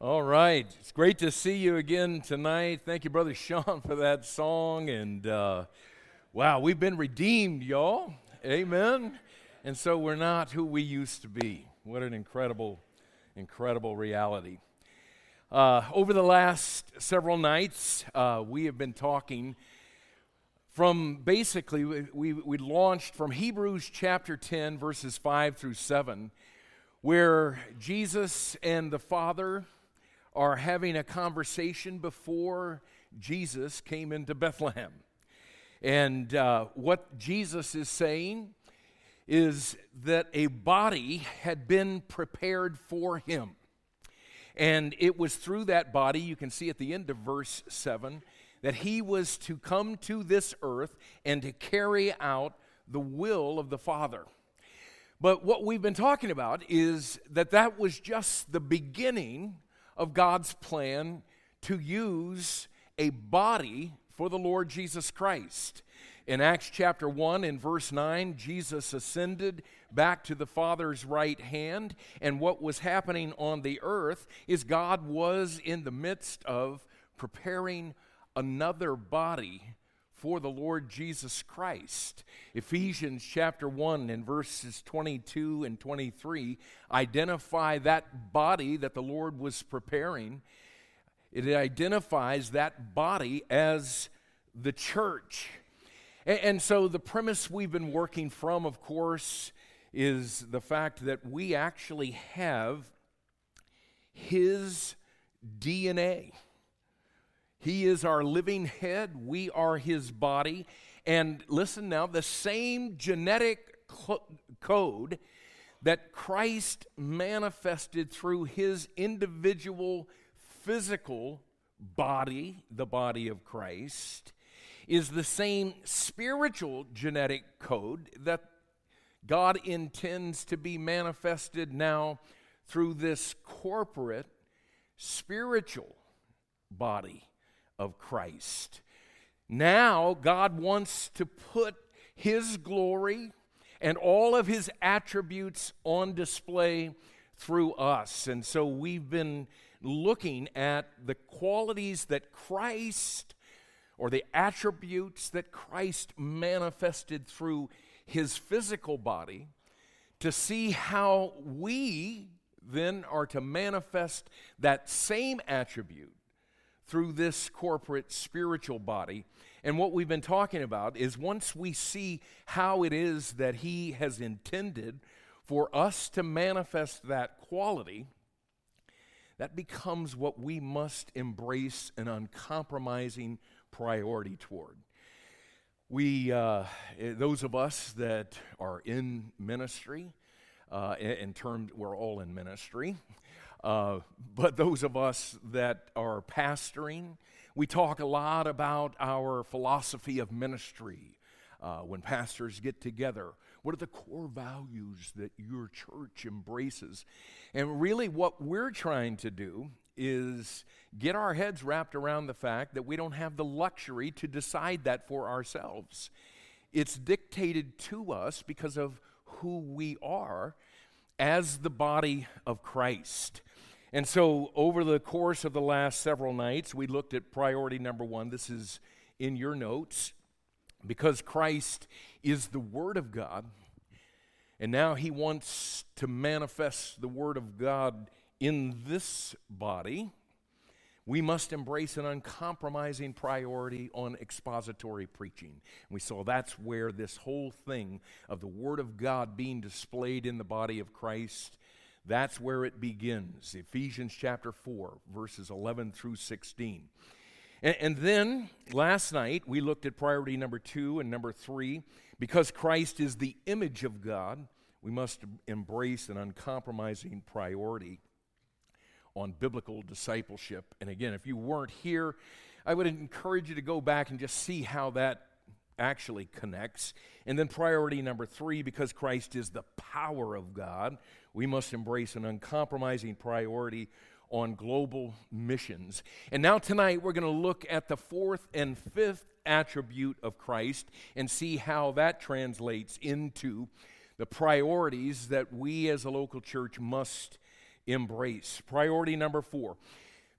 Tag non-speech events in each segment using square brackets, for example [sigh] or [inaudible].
All right. It's great to see you again tonight. Thank you, Brother Sean, [laughs] for that song. And uh, wow, we've been redeemed, y'all. Amen. And so we're not who we used to be. What an incredible, incredible reality. Uh, over the last several nights, uh, we have been talking from basically, we, we launched from Hebrews chapter 10, verses 5 through 7, where Jesus and the Father are having a conversation before Jesus came into Bethlehem. And uh, what Jesus is saying is that a body had been prepared for him. And it was through that body, you can see at the end of verse 7, that he was to come to this earth and to carry out the will of the Father. But what we've been talking about is that that was just the beginning of God's plan to use a body for the Lord Jesus Christ. In Acts chapter 1 and verse 9, Jesus ascended back to the Father's right hand, and what was happening on the earth is God was in the midst of preparing another body for the Lord Jesus Christ. Ephesians chapter 1 and verses 22 and 23 identify that body that the Lord was preparing. It identifies that body as the church. And, and so the premise we've been working from, of course, is the fact that we actually have His DNA. He is our living head, we are his body. And listen now, the same genetic code that Christ manifested through his individual physical body, the body of Christ, is the same spiritual genetic code that God intends to be manifested now through this corporate spiritual body of Christ. Now, God wants to put His glory and all of His attributes on display through us. And so we've been looking at the qualities that Christ, or the attributes that Christ manifested through His physical body, to see how we then are to manifest that same attribute through this corporate spiritual body. And what we've been talking about is once we see how it is that He has intended for us to manifest that quality, that becomes what we must embrace an uncompromising priority toward. We, uh, those of us that are in ministry, uh, in terms, we're all in ministry. Uh, but those of us that are pastoring, we talk a lot about our philosophy of ministry uh, when pastors get together. What are the core values that your church embraces? And really, what we're trying to do is get our heads wrapped around the fact that we don't have the luxury to decide that for ourselves. It's dictated to us because of who we are as the body of Christ. And so, over the course of the last several nights, we looked at priority number one. This is in your notes. Because Christ is the Word of God, and now He wants to manifest the Word of God in this body, we must embrace an uncompromising priority on expository preaching. And we saw that's where this whole thing of the Word of God being displayed in the body of Christ that's where it begins. Ephesians chapter 4, verses 11 through 16. And, and, then last night we looked at priority number two and number three. Because Christ is the image of God, we must embrace an uncompromising priority on biblical discipleship. And again, if you weren't here, I would encourage you to go back and just see how that actually connects. And then priority number three, because Christ is the power of God, we must embrace an uncompromising priority on global missions. And now, tonight, we're going to look at the fourth and fifth attribute of Christ and see how that translates into the priorities that we as a local church must embrace. Priority number four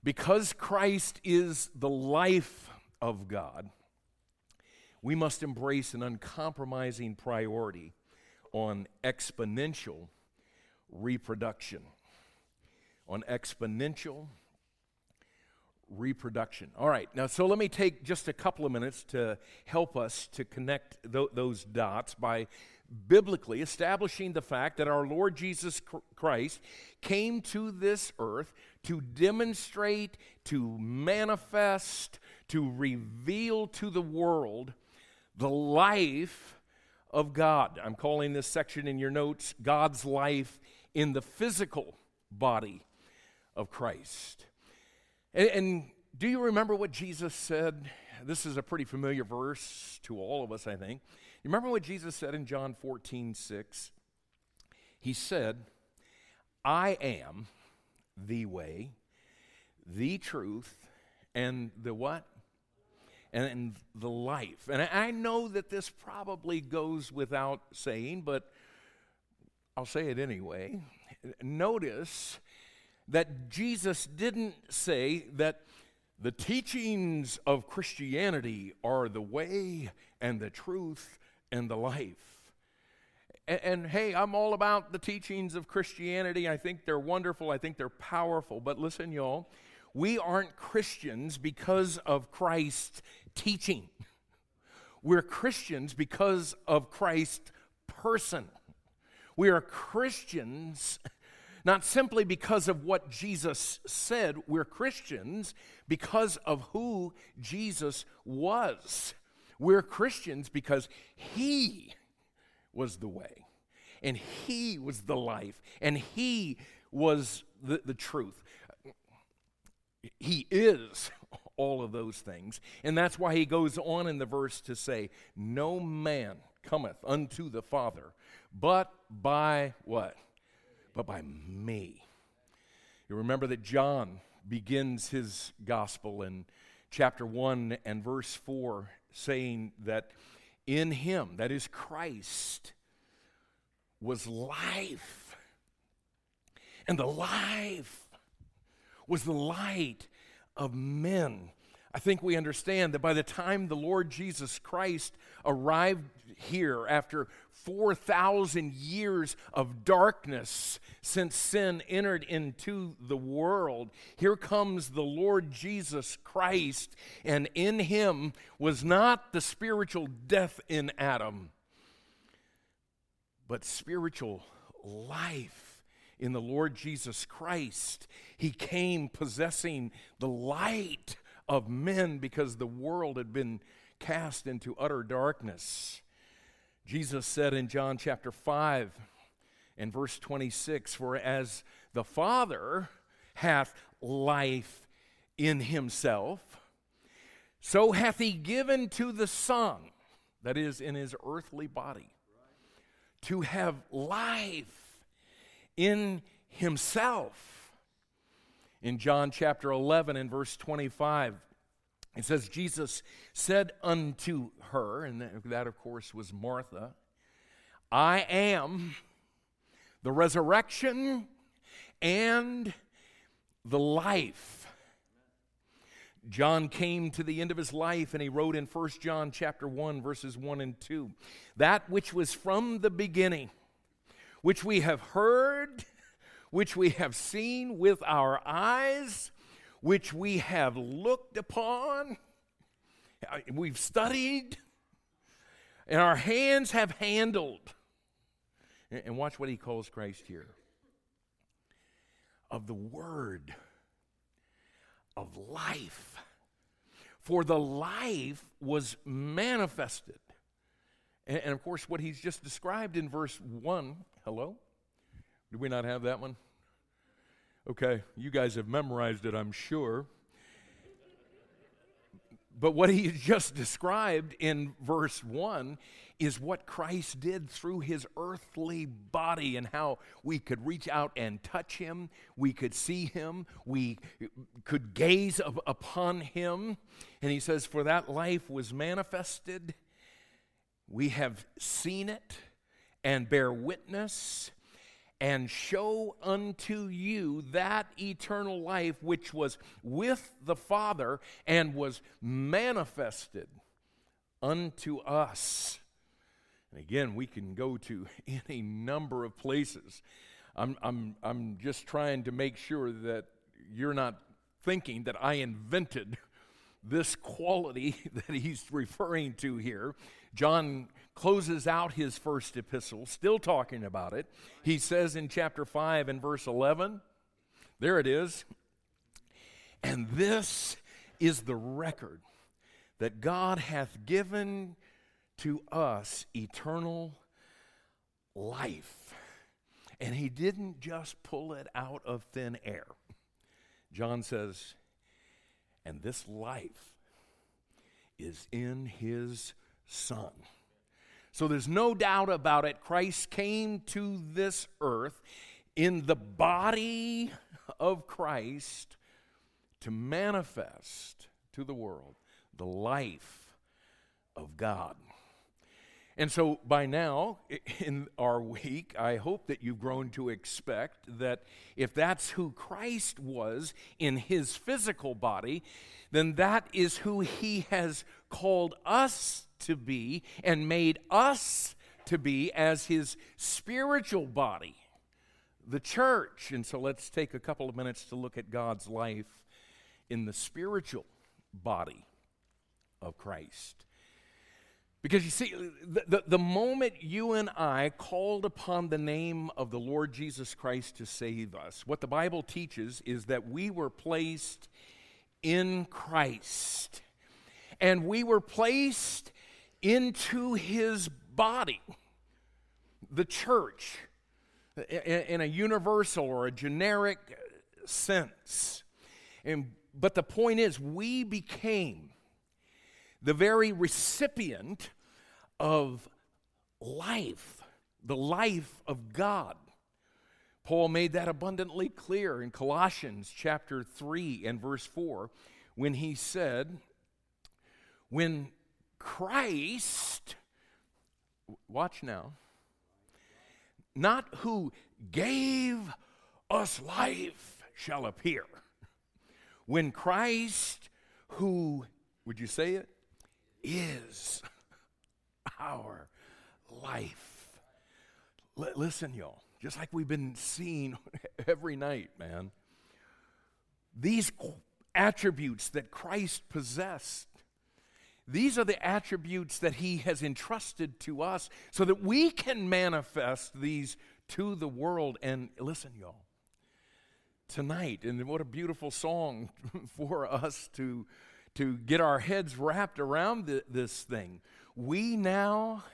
because Christ is the life of God, we must embrace an uncompromising priority on exponential reproduction. On exponential reproduction. All right, now, so let me take just a couple of minutes to help us to connect th- those dots by biblically establishing the fact that our Lord Jesus Christ came to this earth to demonstrate, to manifest, to reveal to the world the life of God. I'm calling this section in your notes God's life in the physical body of Christ. And, and do you remember what Jesus said? This is a pretty familiar verse to all of us, I think. You remember what Jesus said in John 14, 6? He said, I am the way, the truth, and the what? And, and the life. And I know that this probably goes without saying, but I'll say it anyway. Notice that Jesus didn't say that the teachings of Christianity are the way and the truth and the life. And, and, hey, I'm all about the teachings of Christianity. I think they're wonderful, I think they're powerful. But listen, y'all, we aren't Christians because of Christ's teaching. We're Christians because of Christ's person. We are Christians not simply because of what Jesus said, we're Christians because of who Jesus was. We're Christians because He was the way, and He was the life, and He was the, the truth. He is all of those things. And that's why he goes on in the verse to say, No man cometh unto the Father, but by what? But by me. You remember that John begins his gospel in chapter 1 and verse 4 saying that in him, that is Christ, was life. And the life was the light of men. I think we understand that by the time the Lord Jesus Christ arrived here after 4,000 years of darkness since sin entered into the world, here comes the Lord Jesus Christ, and in him was not the spiritual death in Adam, but spiritual life in the Lord Jesus Christ. He came possessing the light of men because the world had been cast into utter darkness. Jesus said in John chapter 5 and verse 26 For as the Father hath life in himself, so hath he given to the Son, that is, in his earthly body, to have life in himself in John chapter 11 and verse 25. It says, Jesus said unto her, and that, of course, was Martha, I am the resurrection and the life. John came to the end of his life and he wrote in 1 John chapter 1 verses 1 and 2 that which was from the beginning which we have heard which we have seen with our eyes, which we have looked upon, uh, we've studied, and our hands have handled. And watch what he calls Christ here of the word of life. For the life was manifested. And, of course, what he's just described in verse 1 hello? Do we not have that one? Okay, you guys have memorized it, I'm sure. But what he [laughs] just described in verse 1 is what Christ did through his earthly body and how we could reach out and touch him, we could see him, we could gaze upon him. And he says, For that life was manifested, we have seen it and bear witness and show unto you that eternal life which was with the Father and was manifested unto us. And again, we can go to [laughs] any number of places. I'm, I'm, I'm just trying to make sure that you're not thinking that I invented this quality [laughs] that he's referring to here. John closes out his first epistle, still talking about it. He says in chapter 5 and verse 11, there it is. And this is the record that God hath given to us eternal life. And he didn't just pull it out of thin air. John says, and this life is in his Son. So there's no doubt about it. Christ came to this earth in the body of Christ to manifest to the world the life of God. And so by now, in our week, I hope that you've grown to expect that if that's who Christ was in his physical body, then that is who he has called us to be and made us to be as his spiritual body, the church. And so let's take a couple of minutes to look at God's life in the spiritual body of Christ. Because you see, the, the, the, moment you and I called upon the name of the Lord Jesus Christ to save us, what the Bible teaches is that we were placed in Christ. And we were placed into his body, the church, in a universal or a generic sense. And, but the point is, we became the very recipient of life, the life of God. Paul made that abundantly clear in Colossians chapter 3 and verse 4 when he said, When Christ, watch now, not who gave us life shall appear. When Christ, who, would you say it? Is [laughs] our life. L- listen, y'all, just like we've been seeing [laughs] every night, man, these attributes that Christ possessed, these are the attributes that he has entrusted to us so that we can manifest these to the world. And listen, y'all, tonight, and what a beautiful song [laughs] for us to to get our heads wrapped around th- this thing. We now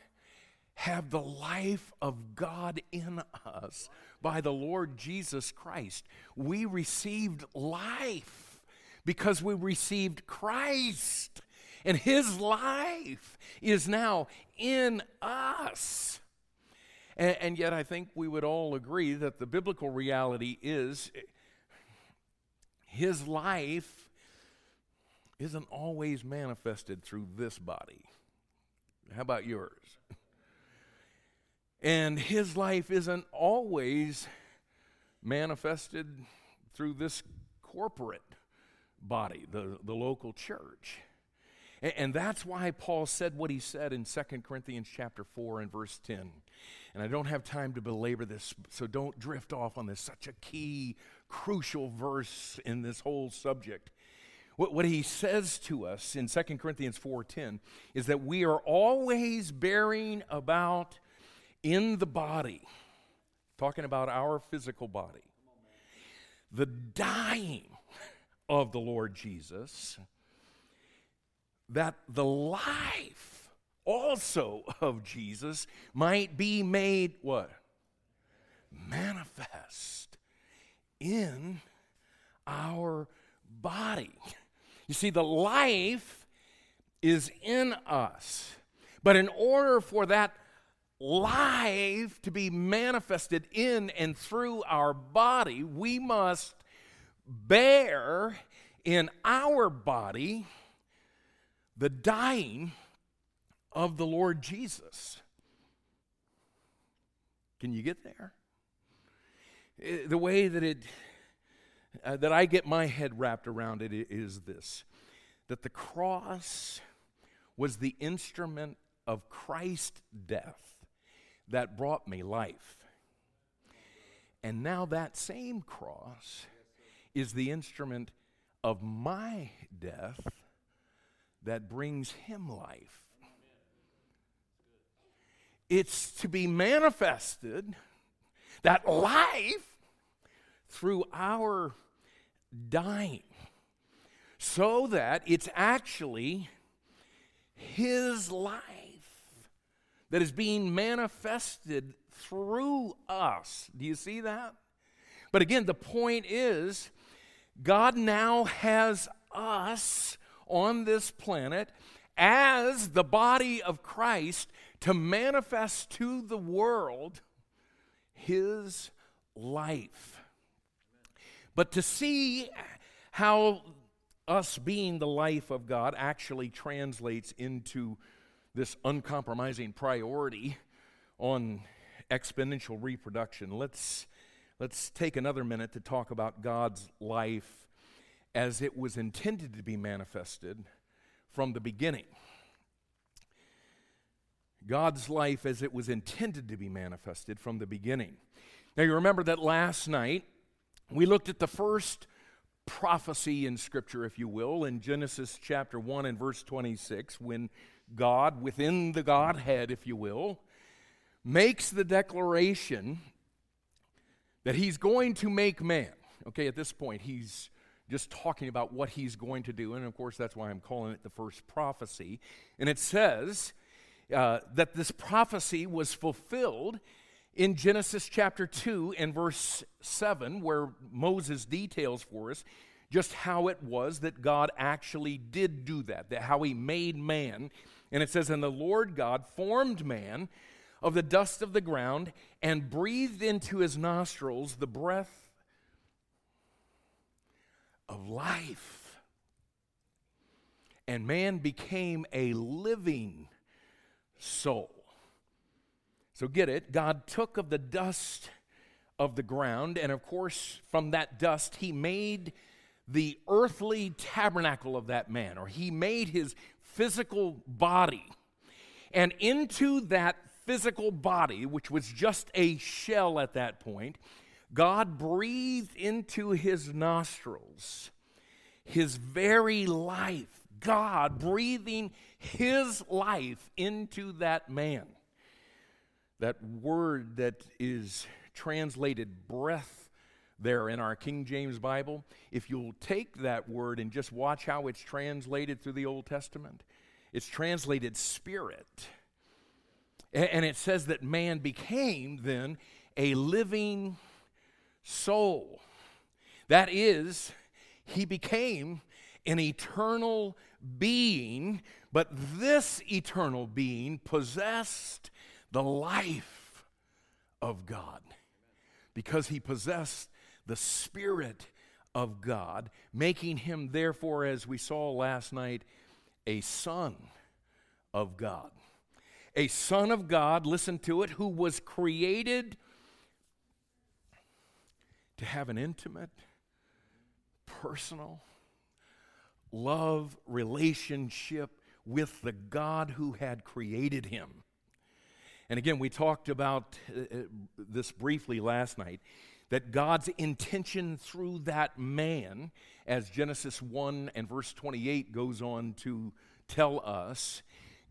have the life of God in us by the Lord Jesus Christ. We received life because we received Christ, and His life is now in us. And, and, yet, I think we would all agree that the biblical reality is eh, His life isn't always manifested through this body. How about yours? And his life isn't always manifested through this corporate body, the, the local church. And, and that's why Paul said what he said in 2 Corinthians chapter 4 and verse 10. And I don't have time to belabor this, so don't drift off on this. Such a key, crucial verse in this whole subject. What, what he says to us in 2 Corinthians 4.10 is that we are always bearing about in the body, talking about our physical body, the dying of the Lord Jesus, that the life also of Jesus might be made what? Manifest in our body. You see, the life is in us. But in order for that life to be manifested in and through our body, we must bear in our body the dying of the Lord Jesus. Can you get there? Eh, the way that it uh, that I get my head wrapped around it is this that the cross was the instrument of Christ's death that brought me life. And now that same cross is the instrument of my death that brings him life. It's to be manifested that life through our dying, so that it's actually his life that is being manifested through us. Do you see that? But again, the point is God now has us on this planet as the body of Christ to manifest to the world his life. But to see how us being the life of God actually translates into this uncompromising priority on exponential reproduction, let's, let's take another minute to talk about God's life as it was intended to be manifested from the beginning. God's life as it was intended to be manifested from the beginning. Now, you remember that last night we looked at the first prophecy in Scripture, if you will, in Genesis chapter 1 and verse 26, when God, within the Godhead, if you will, makes the declaration that he's going to make man. Okay, at this point, he's just talking about what he's going to do. And of course, that's why I'm calling it the first prophecy. And it says uh, that this prophecy was fulfilled in Genesis chapter 2 and verse 7, where Moses details for us just how it was that God actually did do that, that how he made man. And it says, And the Lord God formed man of the dust of the ground and breathed into his nostrils the breath of life. And man became a living soul. So get it, God took of the dust of the ground, and of course, from that dust, he made the earthly tabernacle of that man, or he made his physical body. And into that physical body, which was just a shell at that point, God breathed into his nostrils his very life. God breathing his life into that man. That word that is translated breath there in our King James Bible, if you'll take that word and just watch how it's translated through the Old Testament, it's translated spirit. And it says that man became then a living soul. That is, he became an eternal being, but this eternal being possessed the life of God because he possessed the Spirit of God, making him, therefore, as we saw last night, a son of God. A son of God, listen to it, who was created to have an intimate, personal love relationship with the God who had created him. And again, we talked about uh, uh, this briefly last night that God's intention through that man, as Genesis 1 and verse 28 goes on to tell us,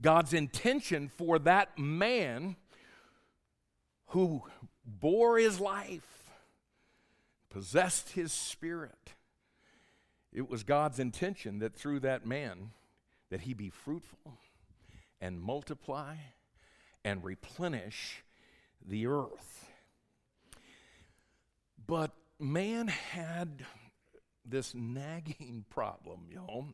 God's intention for that man who bore his life, possessed his spirit, it was God's intention that through that man that he be fruitful and multiply and replenish the earth. But man had this nagging [laughs] problem, y'all.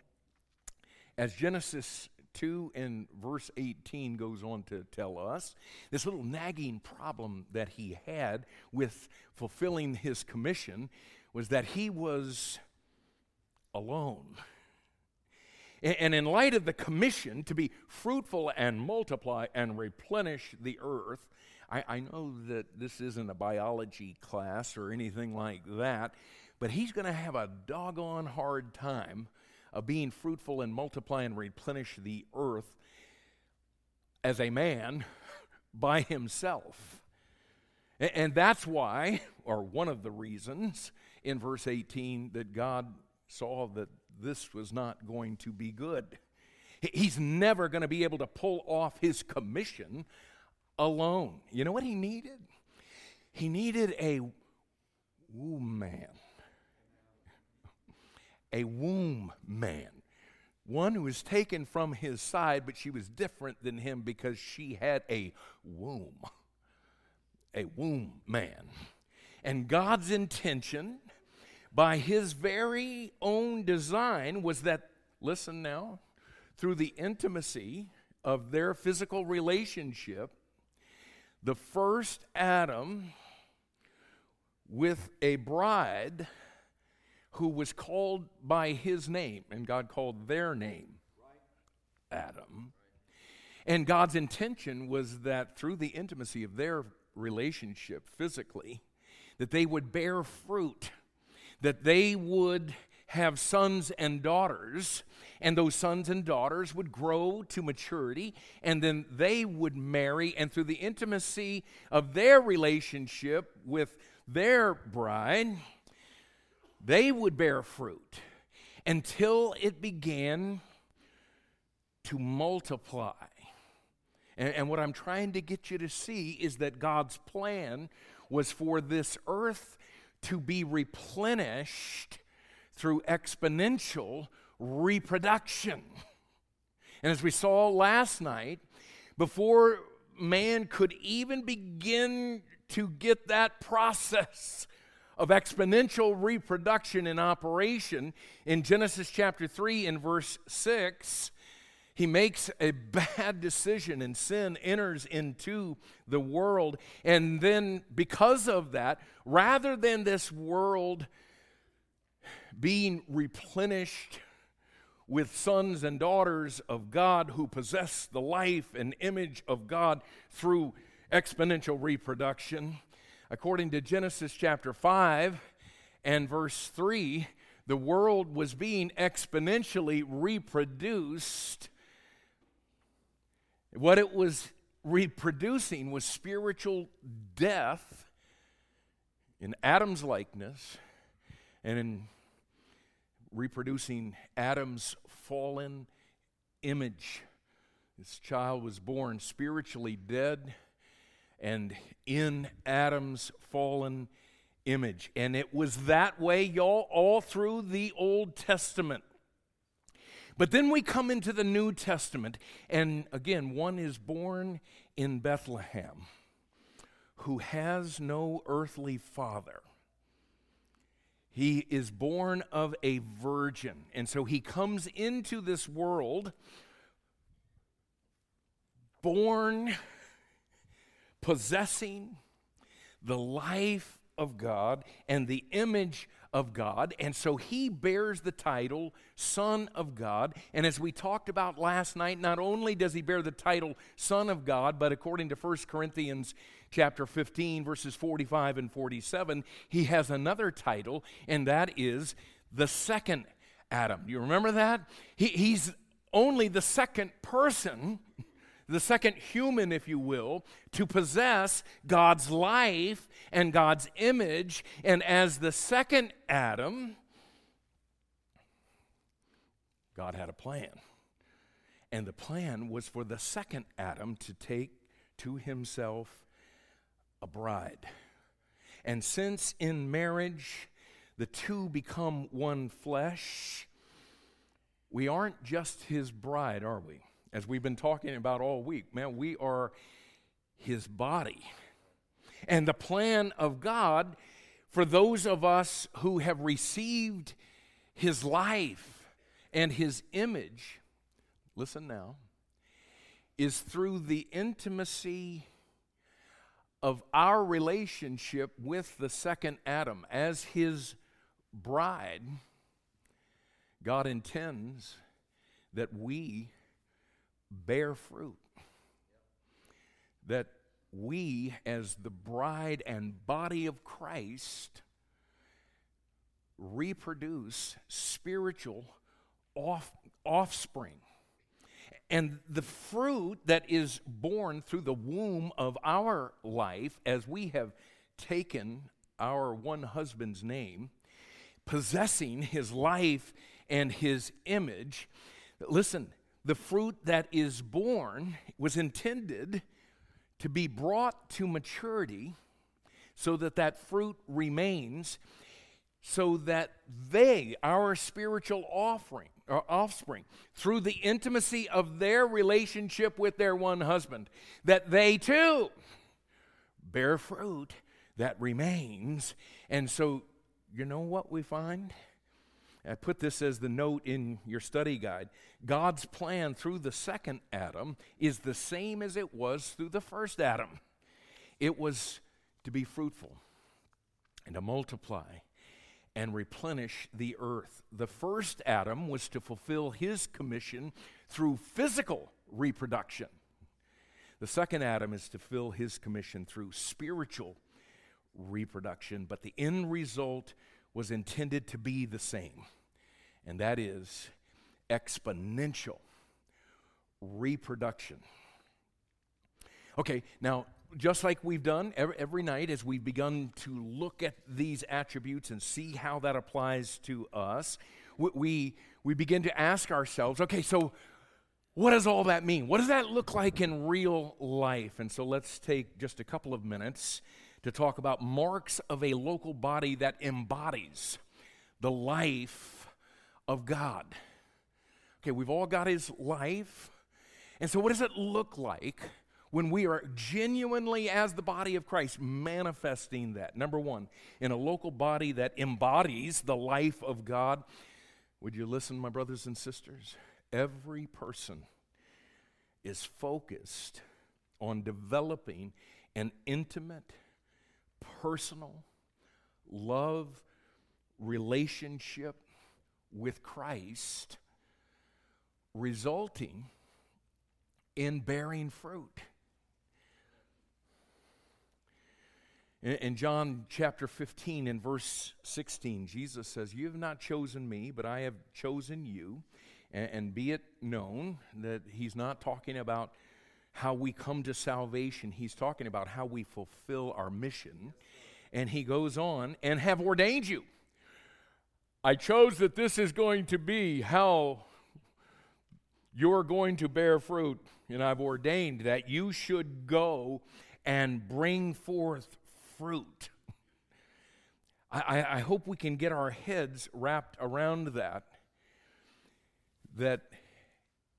As Genesis 2 and verse 18 goes on to tell us, this little nagging problem that he had with fulfilling his commission was that he was alone. And in light of the commission to be fruitful and multiply and replenish the earth, I, I know that this isn't a biology class or anything like that, but he's going to have a doggone hard time of being fruitful and multiply and replenish the earth as a man [laughs] by himself. And that's why, or one of the reasons, in verse 18, that God saw that this was not going to be good. He's never going to be able to pull off his commission alone. You know what he needed? He needed a womb man. A womb man. One who was taken from his side, but she was different than him because she had a womb. A womb man. And God's intention, by his very own design, was that, listen now, through the intimacy of their physical relationship, the first Adam with a bride who was called by his name, and God called their name Adam. And God's intention was that through the intimacy of their relationship physically, that they would bear fruit, that they would have sons and daughters, and those sons and daughters would grow to maturity, and then they would marry, and through the intimacy of their relationship with their bride, they would bear fruit until it began to multiply. And, and, what I'm trying to get you to see is that God's plan was for this earth to be replenished through exponential reproduction. And as we saw last night, before man could even begin to get that process of exponential reproduction in operation, in Genesis chapter 3 and verse 6, he makes a [laughs] bad decision and sin enters into the world. And then, because of that, rather than this world being replenished with sons and daughters of God who possess the life and image of God through exponential reproduction. According to Genesis chapter 5 and verse 3, the world was being exponentially reproduced. What it was reproducing was spiritual death in Adam's likeness and in reproducing Adam's fallen image. This child was born spiritually dead and in Adam's fallen image. And it was that way, y'all, all through the Old Testament. But then we come into the New Testament, and again, one is born in Bethlehem who has no earthly father. He is born of a virgin. And so he comes into this world born possessing the life of God and the image of God. And so he bears the title Son of God. And as we talked about last night, not only does he bear the title Son of God, but according to 1 Corinthians chapter 15, verses 45 and 47, he has another title, and that is the second Adam. Do you remember that? He, he's only the second person the second human, if you will, to possess God's life and God's image. And as the second Adam, God had a plan. And the plan was for the second Adam to take to himself a bride. And since in marriage the two become one flesh, we aren't just his bride, are we? As we've been talking about all week. Man, we are his body. And the plan of God for those of us who have received his life and his image, listen now, is through the intimacy of our relationship with the second Adam as his bride. God intends that we bear fruit. That we, as the bride and body of Christ, reproduce spiritual off, offspring. And the fruit that is born through the womb of our life, as we have taken our one husband's name, possessing his life and his image, listen, the fruit that is born was intended to be brought to maturity so that that fruit remains so that they our spiritual offering or offspring through the intimacy of their relationship with their one husband that they too bear fruit that remains. And so you know what we find I put this as the note in your study guide. God's plan through the second Adam is the same as it was through the first Adam. It was to be fruitful and to multiply and replenish the earth. The first Adam was to fulfill his commission through physical reproduction. The second Adam is to fill his commission through spiritual reproduction, but the end result was intended to be the same, and that is exponential reproduction. Okay, now, just like we've done every, every, night as we've begun to look at these attributes and see how that applies to us, we, we begin to ask ourselves okay, so what does all that mean? What does that look like in real life? And so let's take just a couple of minutes to talk about marks of a local body that embodies the life of God. Okay, we've all got his life. And so, what does it look like when we are genuinely, as the body of Christ, manifesting that? Number one, in a local body that embodies the life of God, would you listen, my brothers and sisters? Every person is focused on developing an intimate personal love relationship with Christ, resulting in bearing fruit. In John chapter 15 and verse 16, Jesus says, You have not chosen me, but I have chosen you. And, be it known that he's not talking about how we come to salvation. He's talking about how we fulfill our mission. And he goes on, and have ordained you. I chose that this is going to be how you're going to bear fruit, and I've ordained that you should go and bring forth fruit. I, I, hope we can get our heads wrapped around that. That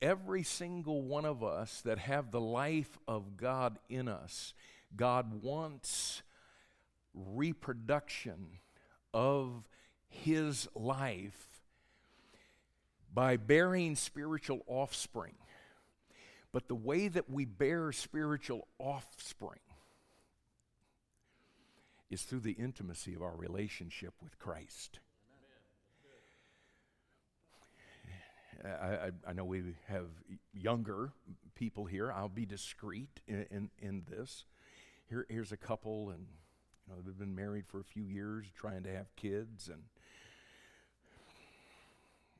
every single one of us that have the life of God in us, God wants reproduction of His life by bearing spiritual offspring. But the way that we bear spiritual offspring is through the intimacy of our relationship with Christ. I, I, know we have younger people here. I'll be discreet in, in, in, this. Here, here's a couple, and you know they've been married for a few years, trying to have kids, and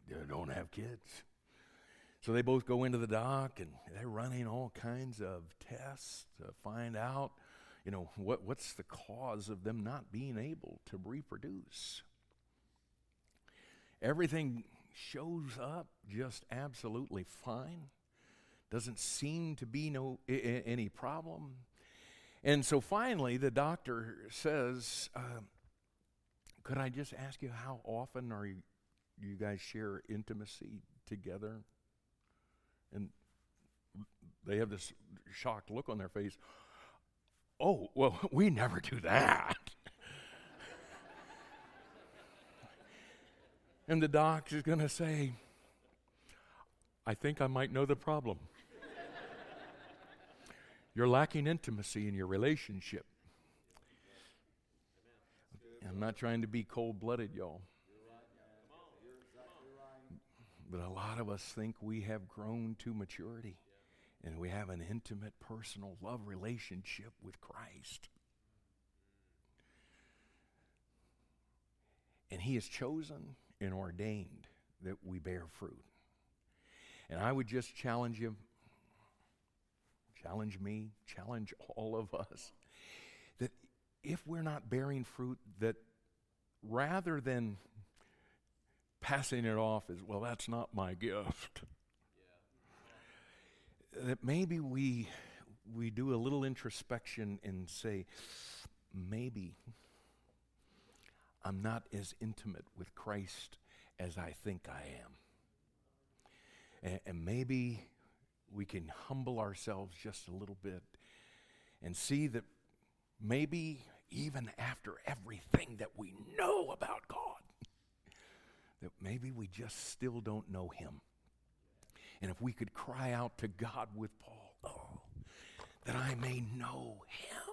they don't have kids. So they both go into the doc, and they're running all kinds of tests to find out, you know, what, what's the cause of them not being able to reproduce. Everything shows up just absolutely fine. Doesn't seem to be no I- any problem. And so finally, the doctor says, uh, "Could I just ask you how often are you, you guys share intimacy together?" And they have this shocked look on their face. Oh, well, [laughs] we never do that. And the doc is going to say, I think I might know the problem. You're lacking intimacy in your relationship. I'm not trying to be cold blooded, y'all. But a lot of us think we have grown to maturity and we have an intimate, personal love relationship with Christ. And He has chosen and ordained that we bear fruit. And I would just challenge you, challenge me, challenge [laughs] all of us, that if we're not bearing fruit, that rather than passing it off as, well, that's not my gift, that maybe we, we do a little introspection and say, maybe I'm not as intimate with Christ as I think I am. And, and, maybe we can humble ourselves just a little bit and see that maybe even after everything that we know about God, that maybe we just still don't know Him. And if we could cry out to God with Paul, oh, that I may know Him.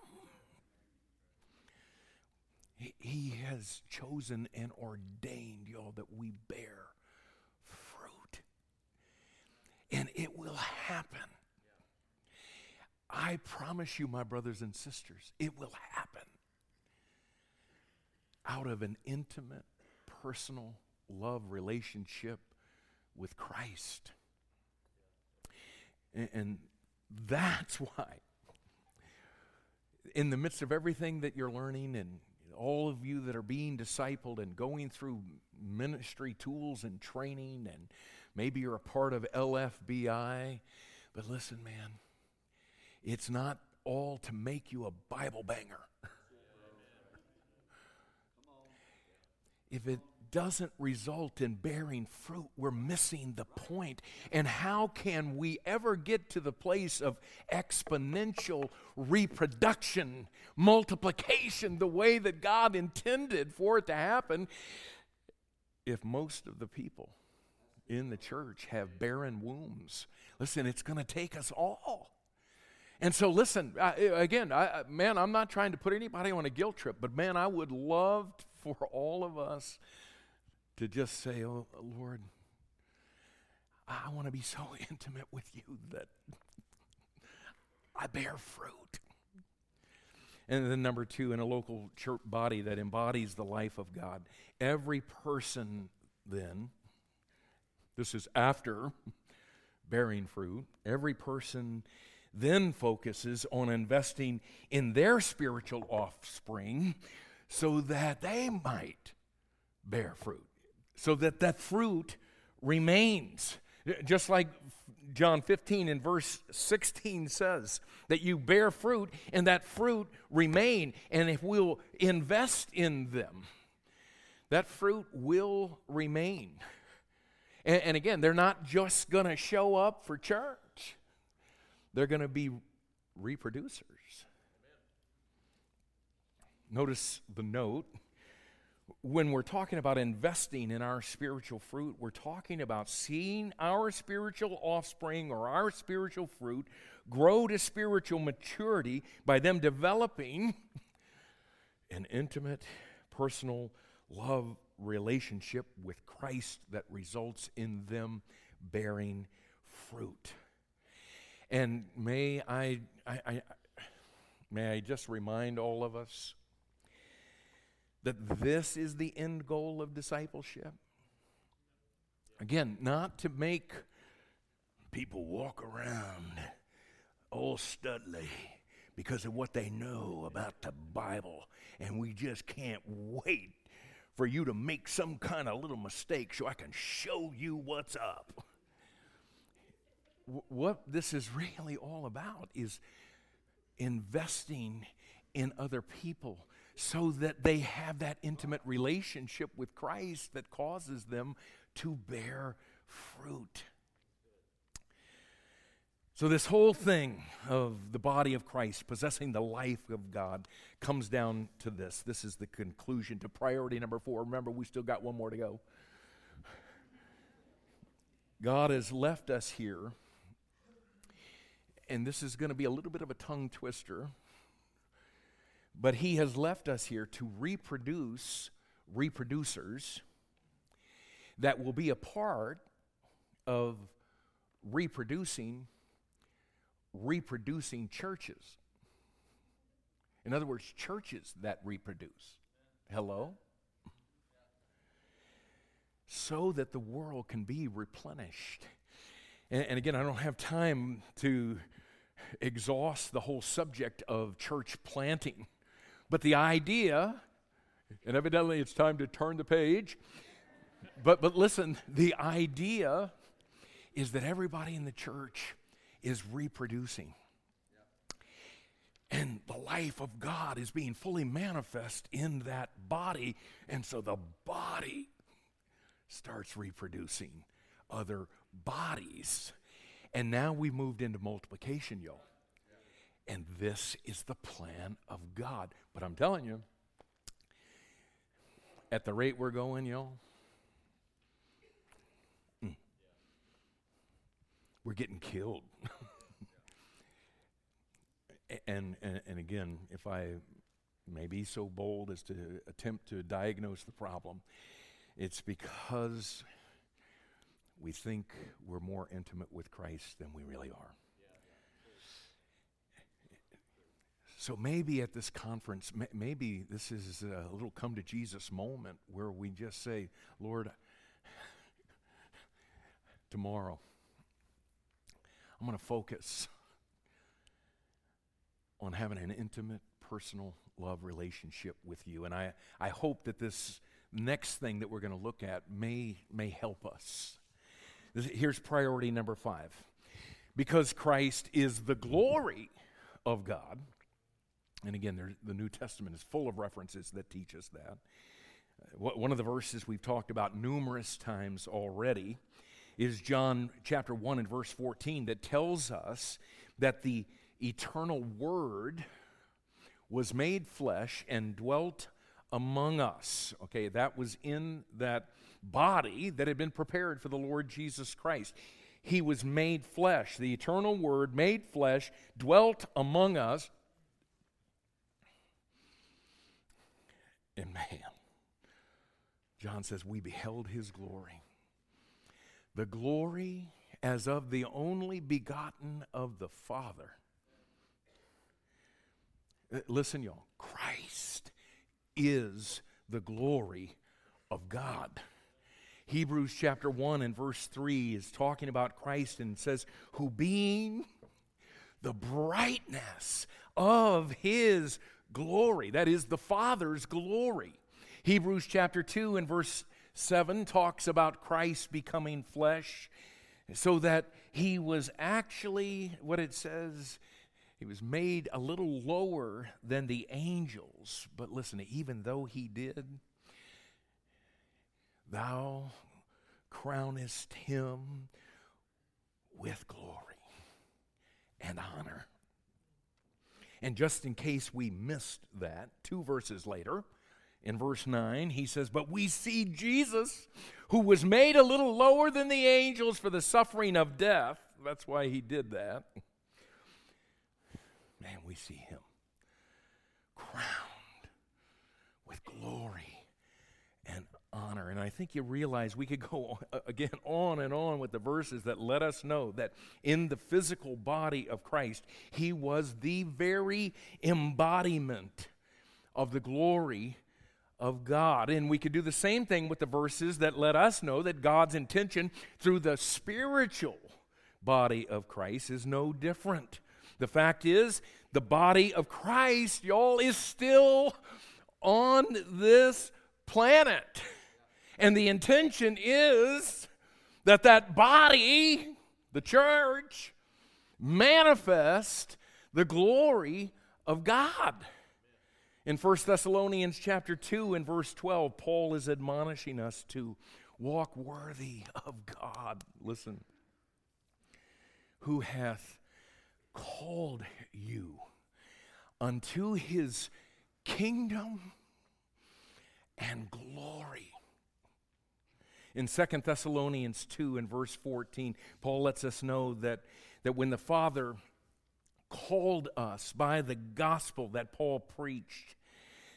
He, has chosen and ordained, y'all, that we bear fruit. And it will happen. I promise you, my brothers and sisters, it will happen out of an intimate, personal love relationship with Christ. And, and that's [laughs] why, in the midst of everything that you're learning and all of you that are being discipled and going through ministry tools and training, and maybe you're a part of LFBI, but listen, man, it's not all to make you a Bible banger. [laughs] if it doesn't result in bearing fruit, we're missing the point. And how can we ever get to the place of exponential reproduction, multiplication, the way that God intended for it to happen, if most of the people in the church have barren wombs? Listen, it's going to take us all. And so, listen, I, again, I, man, I'm not trying to put anybody on a guilt trip, but man, I would love for all of us to just say, Oh, Lord, I want to be so [laughs] intimate with you that I bear fruit. And then, number two, in a local church body that embodies the life of God, every person then, this is after bearing fruit, every person then focuses on investing in their spiritual offspring so that they might bear fruit, so that that fruit remains. Just like John 15 and verse 16 says, that you bear fruit and that fruit remain. And if we'll invest in them, that fruit will remain. And, and again, they're not just going to show up for church, they're going to be reproducers. Notice the note. When we're talking about investing in our spiritual fruit, we're talking about seeing our spiritual offspring or our spiritual fruit grow to spiritual maturity by them developing [laughs] an intimate, personal love relationship with Christ that results in them bearing fruit. And may I, I, I may I just remind all of us that this is the end goal of discipleship? Again, not to make people walk around all studly because of what they know about the Bible, and we just can't wait for you to make some kind of little mistake so I can show you what's up. what this is really all about is investing in other people so that they have that intimate relationship with Christ that causes them to bear fruit. So, this whole thing of the body of Christ possessing the life of God comes down to this. This is the conclusion to priority number four. Remember, we still got one more to go. God has left us here, and this is going to be a little bit of a tongue twister but he has left us here to reproduce reproducers that will be a part of reproducing reproducing churches. In other words, churches that reproduce. Hello? So that the world can be replenished. And, and, again, I don't have time to exhaust the whole subject of church planting. But the idea, and evidently it's time to turn the page, but, but listen, the idea is that everybody in the church is reproducing. And the life of God is being fully manifest in that body. And so the body starts reproducing other bodies. And now we've moved into multiplication, y'all. And this is the plan of God. But I'm telling you, at the rate we're going, y'all, mm, we're getting killed. [laughs] and, and, and again, if I may be so bold as to attempt to diagnose the problem, it's because we think we're more intimate with Christ than we really are. So maybe at this conference, maybe this is a little come to Jesus moment where we just say, Lord, tomorrow, I'm going to focus on having an intimate, personal love relationship with you. And I, I hope that this next thing that we're going to look at may, may help us. Here's priority number five. Because Christ is the glory of God, and again, the New Testament is full of references that teach us that. Uh, one of the verses we've talked about numerous times already is John chapter 1 and verse 14 that tells us that the eternal Word was made flesh and dwelt among us. Okay, that was in that body that had been prepared for the Lord Jesus Christ. He was made flesh. The eternal Word, made flesh, dwelt among us. And man, John says, we beheld his glory. The glory as of the only begotten of the Father. Uh, listen, y'all, Christ is the glory of God. Hebrews chapter 1 and verse 3 is talking about Christ and says, Who being the brightness of his glory. That is the Father's glory. Hebrews chapter 2 and verse 7 talks about Christ becoming flesh so that he was actually, what it says, he was made a little lower than the angels. But listen, even though he did, thou crownest him with glory and honor. And just in case we missed that, two verses later, in verse 9, he says, But we see Jesus, who was made a little lower than the angels for the suffering of death. That's why he did that. Man, we see him crowned with glory honor. And I think you realize we could [laughs] go again on and on with the verses that let us know that in the physical body of Christ, he was the very embodiment of the glory of God. And we could do the same thing with the verses that let us know that God's intention through the spiritual body of Christ is no different. The fact is, the body of Christ, y'all, is still on this planet. [laughs] And the intention is that that body, the church, manifest the glory of God. In 1 Thessalonians chapter 2 and verse 12, Paul is admonishing us to walk worthy of God. Listen. Who hath called you unto his kingdom and glory in Second Thessalonians 2 and verse 14, Paul lets us know that, that when the Father called us by the gospel that Paul preached,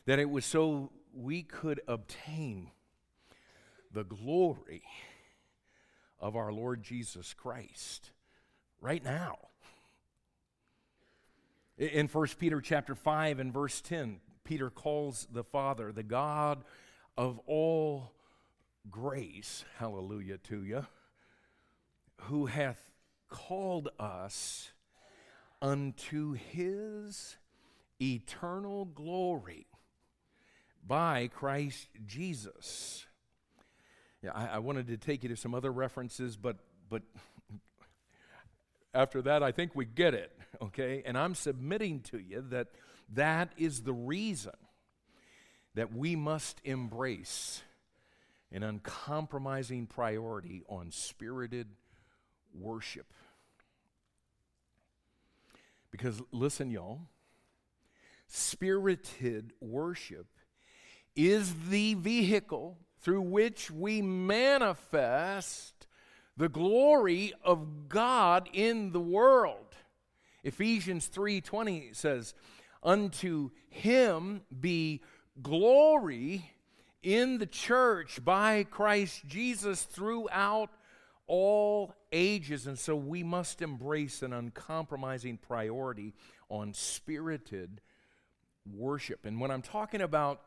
that it was so we could obtain the glory of our Lord Jesus Christ right now. In 1 Peter chapter 5 and verse 10, Peter calls the Father the God of all grace, hallelujah to you, who hath called us unto his eternal glory by Christ Jesus. Yeah, I, I, wanted to take you to some other references, but but after that, I think we get it, okay? And I'm submitting to you that that is the reason that we must embrace an uncompromising priority on spirited worship. Because listen, y'all, spirited worship is the vehicle through which we manifest the glory of God in the world. Ephesians 3:20 says, "Unto him be glory in the church by Christ Jesus throughout all ages. And so we must embrace an uncompromising priority on spirited worship. And when I'm talking about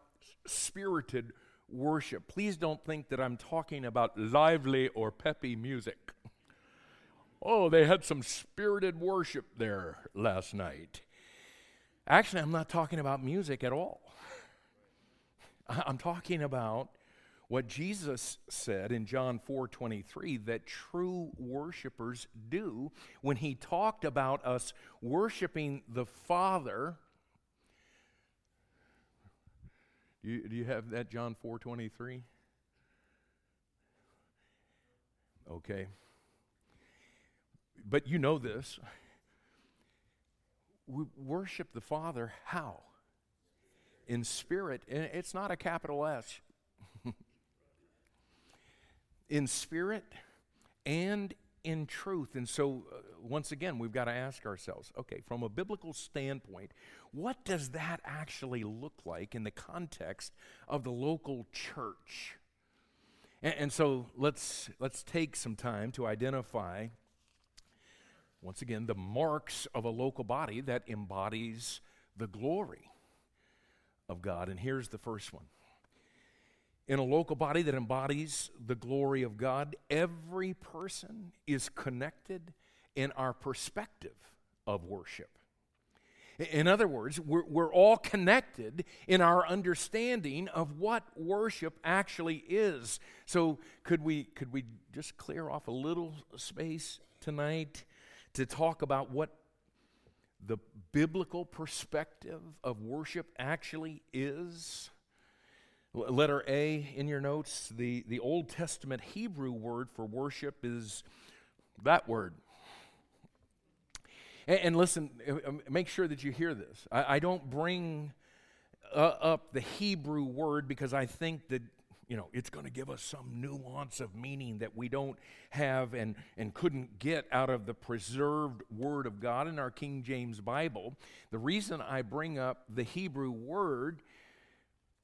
spirited worship, please don't think that I'm talking about lively or peppy music. Oh, they had some spirited worship there last night. Actually, I'm not talking about music at all. [laughs] I'm talking about what Jesus said in John 4:23 that true worshipers do when he talked about us worshiping the Father. Do you, do you have that John 4:23? Okay. But you know this. We worship the Father how? In spirit. And it's not a capital S [laughs] in spirit and in truth. And so, uh, once again, we've got to ask ourselves okay, from a biblical standpoint, what does that actually look like in the context of the local church? And, and so, let's, let's take some time to identify, once again, the marks of a local body that embodies the glory of God. And here's the first one in a local body that embodies the glory of God, every person is connected in our perspective of worship. In other words, we're, we're all connected in our understanding of what worship actually is. So, could we, could we just clear off a little space tonight to talk about what the biblical perspective of worship actually is? Letter A in your notes, the, the Old Testament Hebrew word for worship is that word. And, and listen, uh, um, make sure that you hear this. I, I don't bring uh, up the Hebrew word because I think that you know it's going to give us some nuance of meaning that we don't have and, and couldn't get out of the preserved word of god in our king james bible the reason i bring up the hebrew word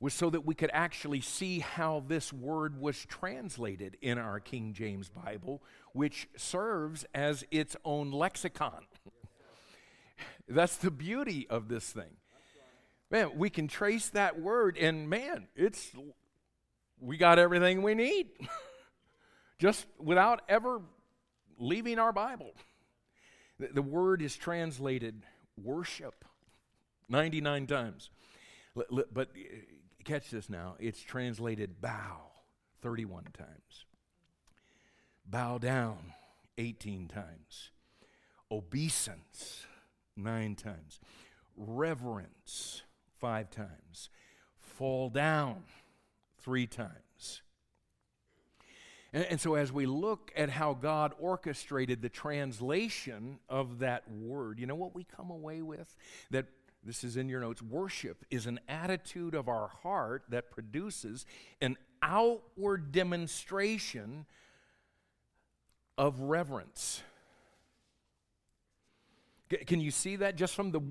was so that we could actually see how this word was translated in our King James Bible, which serves as its own lexicon. [laughs] That's the beauty of this thing. Man, we can trace that word, and man, it's we got everything we need [laughs] just without ever leaving our Bible. The, the word is translated worship 99 times. But uh, catch this now, it's translated bow 31 times, bow down 18 times, obeisance 9 times, reverence 5 times, fall down 3 times. And, and, so, as we look at how God orchestrated the translation of that word, you know what we come away with? That this is in your notes. Worship is an attitude of our heart that produces an outward demonstration of reverence. Can you see that just from the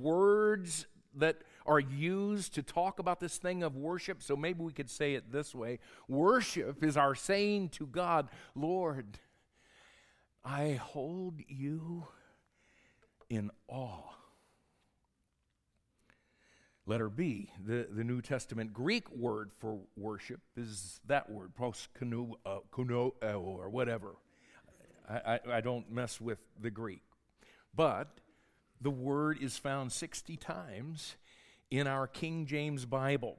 words that are used to talk about this thing of worship? So maybe we could say it this way Worship is our saying to God, Lord, I hold you in awe. Letter B, the, the New Testament Greek word for worship is that word, proskuneo, uh, or whatever. I, I, I don't mess with the Greek. But the word is found 60 times in our King James Bible.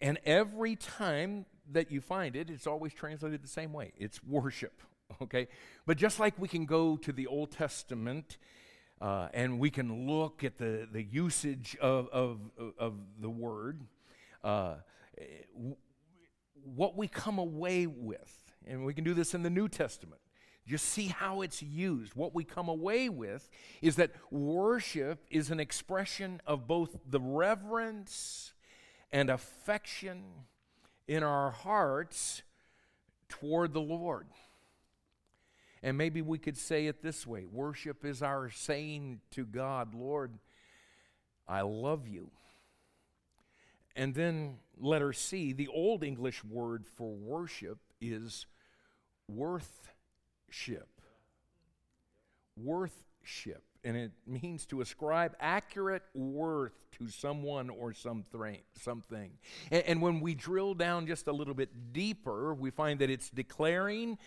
And every time that you find it, it's always translated the same way it's worship, okay? But just like we can go to the Old Testament uh, and we can look at the, the usage of, of, of the word, uh, what we come away with, and we can do this in the New Testament. Just see how it's used. What we come away with is that worship is an expression of both the reverence and affection in our hearts toward the Lord. And maybe we could say it this way worship is our saying to God, Lord, I love you. And then letter C, the Old English word for worship is worthship. Worthship and it means to ascribe accurate worth to someone or something. and when we drill down just a little bit deeper, we find that it's declaring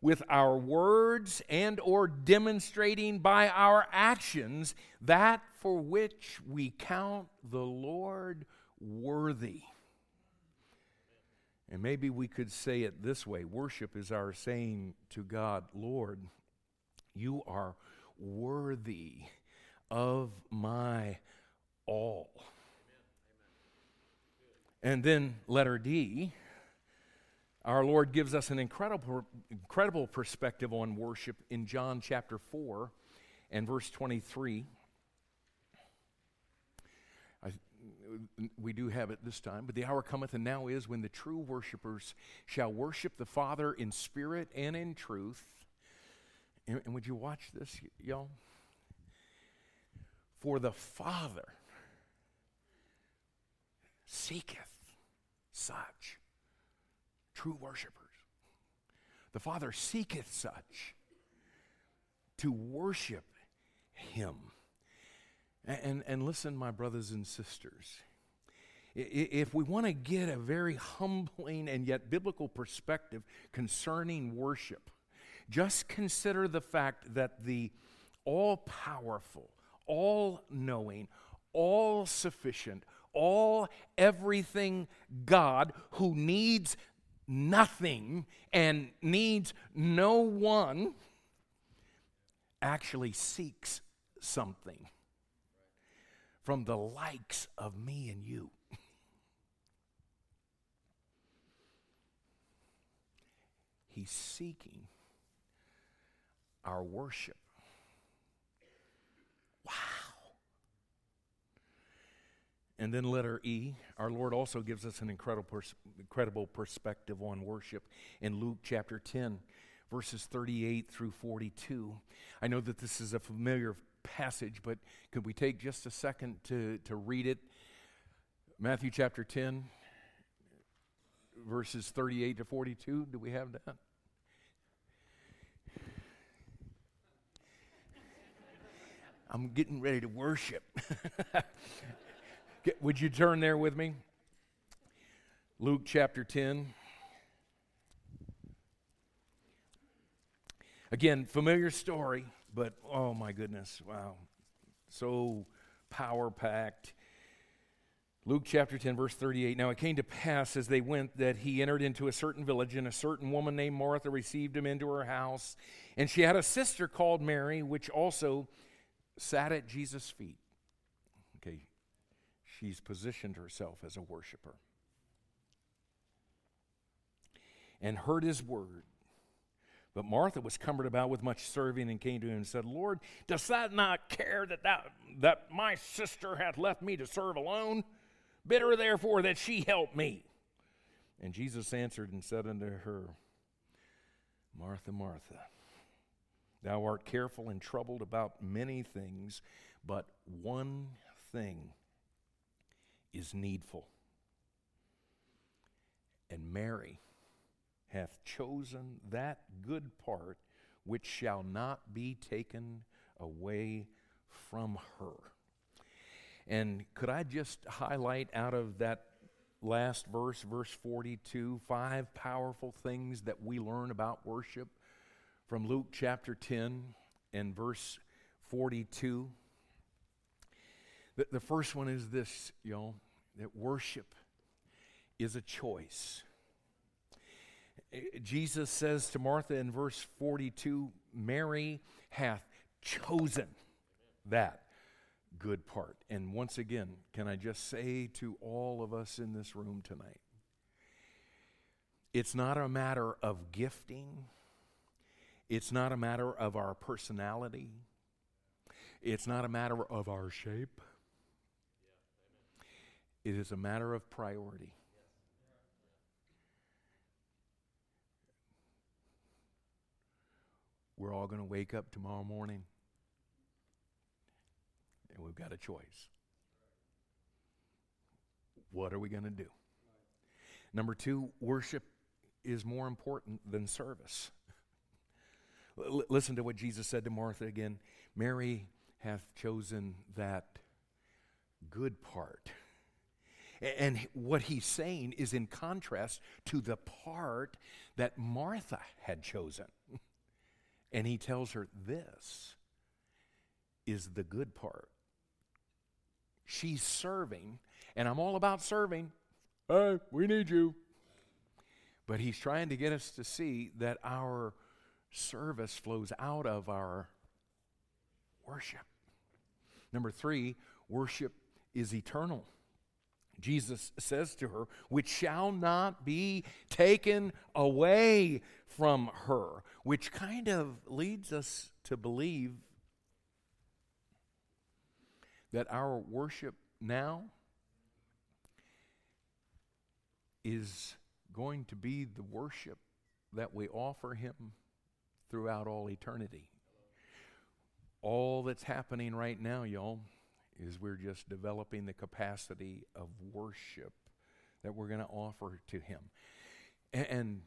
with our words and or demonstrating by our actions that for which we count the Lord worthy. And maybe we could say it this way worship is our saying to God, Lord, you are worthy of my all. And then, letter D, our Lord gives us an incredible, incredible perspective on worship in John chapter 4 and verse 23. I, we do have it this time, but the hour cometh and now is when the true worshipers shall worship the Father in spirit and in truth and, and would you watch this, y'all? For the Father seeketh such true worshipers. The Father seeketh such to worship Him. And, and, listen, my brothers and sisters, if we want to get a very humbling and yet biblical perspective concerning worship, just consider the fact that the all powerful, all knowing, all sufficient, all everything God who needs nothing and needs no one actually seeks something from the likes of me and you. [laughs] He's seeking our worship. Wow. And then letter E, our Lord also gives us an incredible, pers- incredible perspective on worship in Luke chapter 10, verses 38 through 42. I know that this is a familiar passage, but could we take just a second to, to read it? Matthew chapter 10, verses 38 to 42. Do we have that? I'm getting ready to worship. [laughs] Would you turn there with me? Luke chapter 10. Again, familiar story, but oh my goodness, wow. So power packed. Luke chapter 10, verse 38. Now it came to pass as they went that he entered into a certain village, and a certain woman named Martha received him into her house. And she had a sister called Mary, which also sat at Jesus' feet. Okay, she's positioned herself as a worshiper and heard his word. But Martha was cumbered about with much serving and came to him and said, Lord, dost thou not care that, thou, that my sister hath left me to serve alone? Bid her therefore that she help me. And Jesus answered and said unto her, Martha, Martha, Thou art careful and troubled about many things, but one thing is needful. And Mary hath chosen that good part which shall not be taken away from her. And could I just highlight out of that last verse, verse 42, five powerful things that we learn about worship from Luke chapter 10 and verse 42? The, the first one is this, know, that worship is a choice. Jesus says to Martha in verse 42 Mary hath chosen that good part. And once again, can I just say to all of us in this room tonight it's not a matter of gifting, it's not a matter of our personality, it's not a matter of our shape. It is a matter of priority. We're all going to wake up tomorrow morning and we've got a choice. What are we going to do? Number two, worship is more important than service. L- listen to what Jesus said to Martha again Mary hath chosen that good part. And what he's saying is in contrast to the part that Martha had chosen. [laughs] And he tells her, This is the good part. She's serving, and I'm all about serving. Hey, we need you. But he's trying to get us to see that our service flows out of our worship. Number three, worship is eternal. Jesus says to her, which shall not be taken away from her, which kind of leads us to believe that our worship now is going to be the worship that we offer Him throughout all eternity. All that's happening right now, y'all, is we're just developing the capacity of worship that we're going to offer to Him. And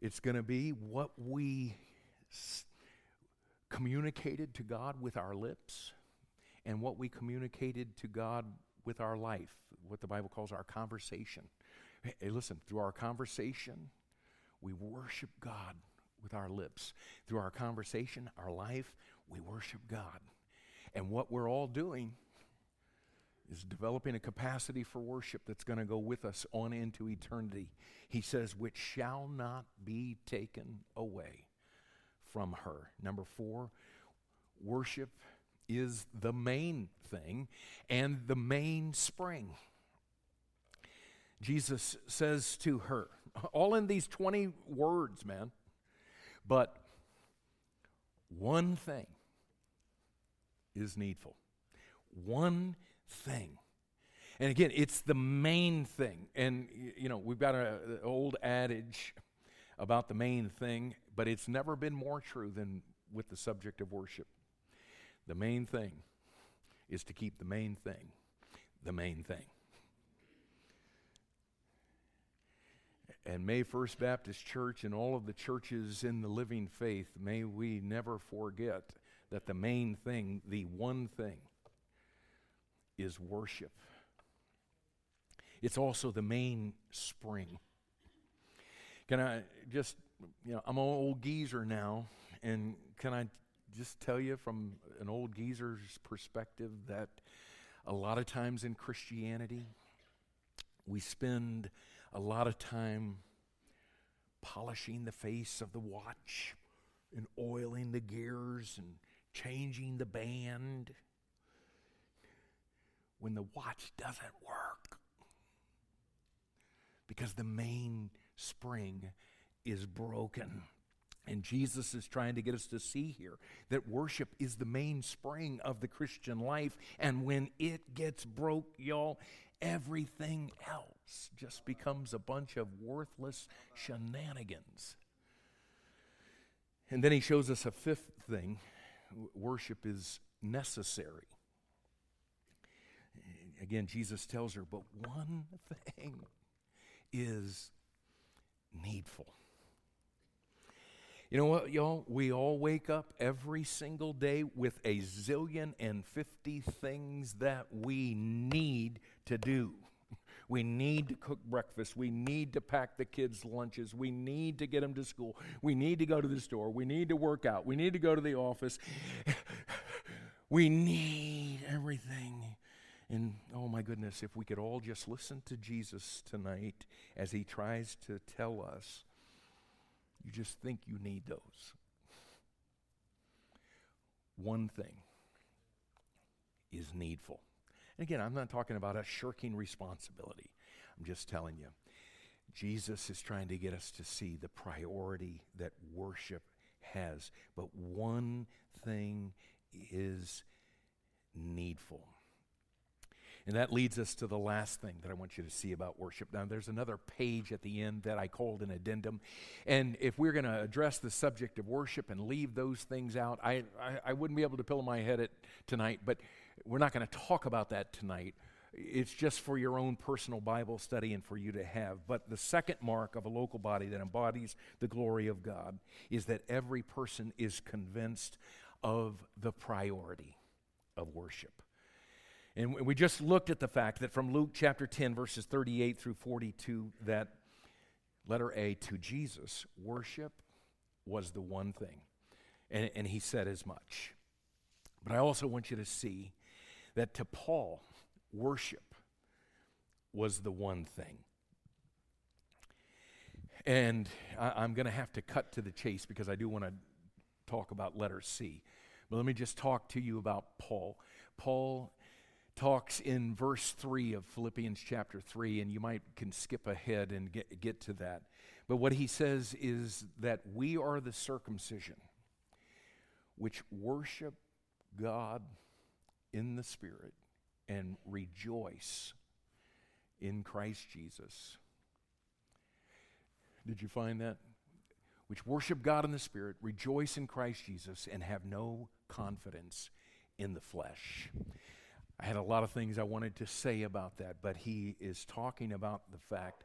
it's going to be what we s- communicated to God with our lips and what we communicated to God with our life, what the Bible calls our conversation. Hey, listen, through our conversation, we worship God with our lips. Through our conversation, our life, we worship God. And what we're all doing is developing a capacity for worship that's going to go with us on into eternity. He says, which shall not be taken away from her. Number four, worship is the main thing and the main spring. Jesus says to her, all in these 20 words, man, but one thing is needful. One thing. And again, it's the main thing. And, you know, we've got an old adage about the main thing, but it's never been more true than with the subject of worship. The main thing is to keep the main thing the main thing. And may First Baptist Church and all of the churches in the living faith, may we never forget that the main thing, the one thing, is worship. It's also the main spring. Can I just, you know, I'm an old geezer now, and can I just tell you from an old geezer's perspective that a lot of times in Christianity, we spend a lot of time polishing the face of the watch and oiling the gears and changing the band when the watch doesn't work because the main spring is broken. And Jesus is trying to get us to see here that worship is the main spring of the Christian life. And when it gets broke, y'all, everything else just becomes a bunch of worthless shenanigans. And then he shows us a fifth thing worship is necessary. Again, Jesus tells her, but one thing is needful. You know what, y'all? We all wake up every single day with a zillion and fifty things that we need to do. We need to cook breakfast. We need to pack the kids' lunches. We need to get them to school. We need to go to the store. We need to work out. We need to go to the office. [laughs] we need everything. And oh my goodness, if we could all just listen to Jesus tonight as he tries to tell us you just think you need those. One thing is needful. And again, I'm not talking about a shirking responsibility. I'm just telling you. Jesus is trying to get us to see the priority that worship has. But one thing is needful. And that leads us to the last thing that I want you to see about worship. Now, there's another page at the end that I called an addendum. And if we're going to address the subject of worship and leave those things out, I, I, I wouldn't be able to pillow my head at tonight, but we're not going to talk about that tonight. It's just for your own personal Bible study and for you to have. But the second mark of a local body that embodies the glory of God is that every person is convinced of the priority of worship. And we just looked at the fact that from Luke chapter 10, verses 38 through 42, that letter A to Jesus, worship was the one thing. And, and he said as much. But I also want you to see that to Paul, worship was the one thing. And I, am going to have to cut to the chase because I do want to talk about letter C. But let me just talk to you about Paul. Paul talks in verse 3 of Philippians chapter 3, and you might can skip ahead and get, get to that. But what he says is that we are the circumcision which worship God in the Spirit and rejoice in Christ Jesus. Did you find that? Which worship God in the Spirit, rejoice in Christ Jesus, and have no confidence in the flesh. I had a lot of things I wanted to say about that, but he is talking about the fact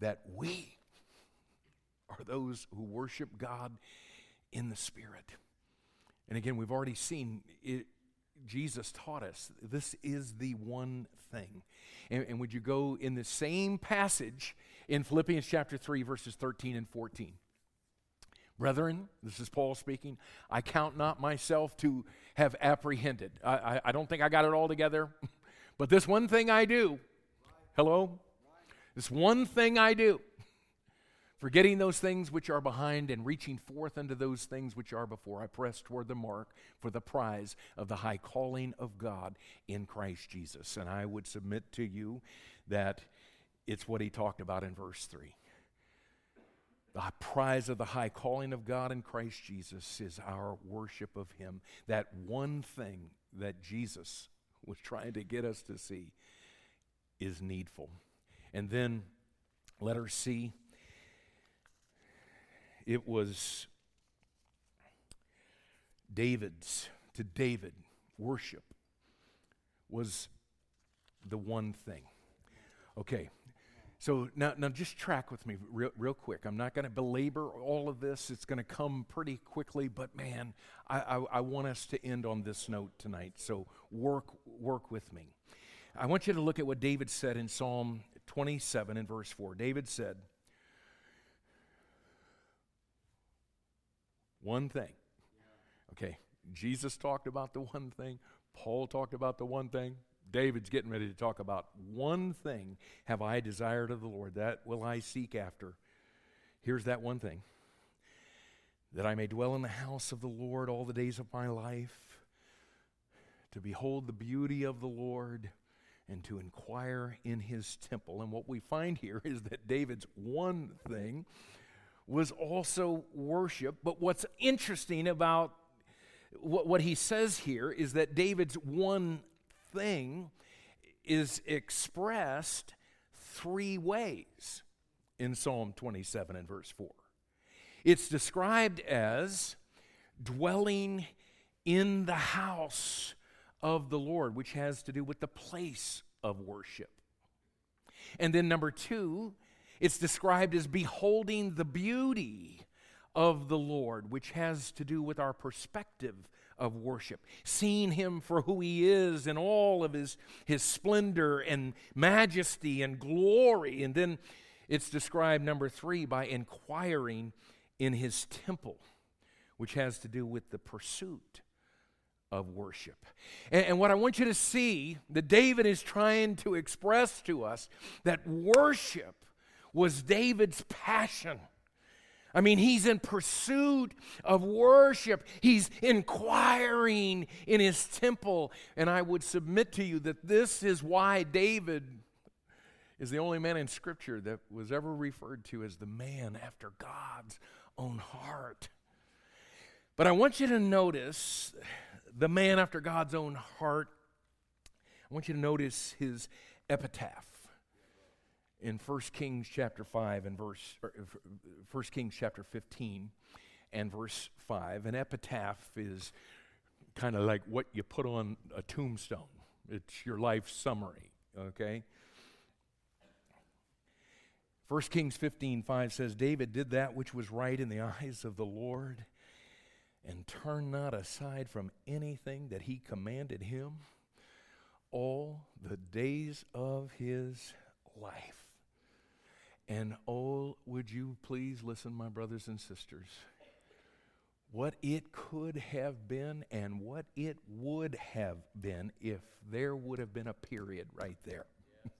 that we are those who worship God in the Spirit. And again, we've already seen it, Jesus taught us this is the one thing. And, and would you go in the same passage in Philippians chapter 3, verses 13 and 14? Brethren, this is Paul speaking, I count not myself to have apprehended. I, I, I don't think I got it all together, [laughs] but this one thing I do. Hello? This one thing I do. Forgetting those things which are behind and reaching forth unto those things which are before, I press toward the mark for the prize of the high calling of God in Christ Jesus. And I would submit to you that it's what he talked about in verse 3. The prize of the high calling of God in Christ Jesus is our worship of Him. That one thing that Jesus was trying to get us to see is needful. And then, letter C, it was David's, to David, worship was the one thing. Okay, so now, now just track with me real, real quick. I'm not going to belabor all of this. It's going to come pretty quickly, but man, I, I, I want us to end on this note tonight. So work, work with me. I want you to look at what David said in Psalm 27 and verse 4. David said, One thing. Okay, Jesus talked about the one thing, Paul talked about the one thing, David's getting ready to talk about one thing have I desired of the Lord, that will I seek after. Here's that one thing that I may dwell in the house of the Lord all the days of my life, to behold the beauty of the Lord, and to inquire in his temple. And what we find here [laughs] is that David's one thing was also worship. But what's interesting about what, what he says here is that David's one thing is expressed three ways in Psalm 27 and verse 4. It's described as dwelling in the house of the Lord, which has to do with the place of worship. And then, number two, it's described as beholding the beauty of the Lord, which has to do with our perspective of worship, seeing him for who he is in all of his, his splendor and majesty and glory. And then it's described, number three, by inquiring in his temple, which has to do with the pursuit of worship. And, and, what I want you to see that David is trying to express to us that worship was David's passion. I mean, he's in pursuit of worship. He's inquiring in his temple. And I would submit to you that this is why David is the only man in Scripture that was ever referred to as the man after God's own heart. But I want you to notice the man after God's own heart. I want you to notice his epitaph in 1 Kings chapter 5 and verse 1 uh, Kings chapter 15 and verse 5. An epitaph is kind of like what you put on a tombstone. It's your life summary, okay? 1 Kings 15 5 says, David did that which was right in the eyes of the Lord and turned not aside from anything that he commanded him all the days of his life. And oh, would you please listen, my brothers and sisters? What it could have been and what it would have been if there would have been a period right there. [laughs]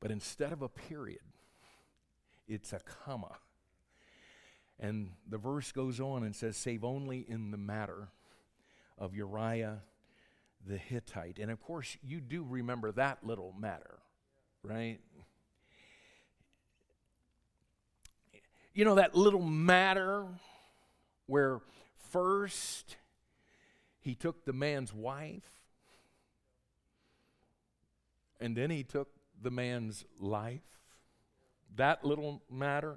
But instead of a period, it's a comma. And the verse goes on and says, save only in the matter of Uriah the Hittite. And of course, you do remember that little matter, right? You know, that little matter where first he took the man's wife, and then he took the man's life. That little matter.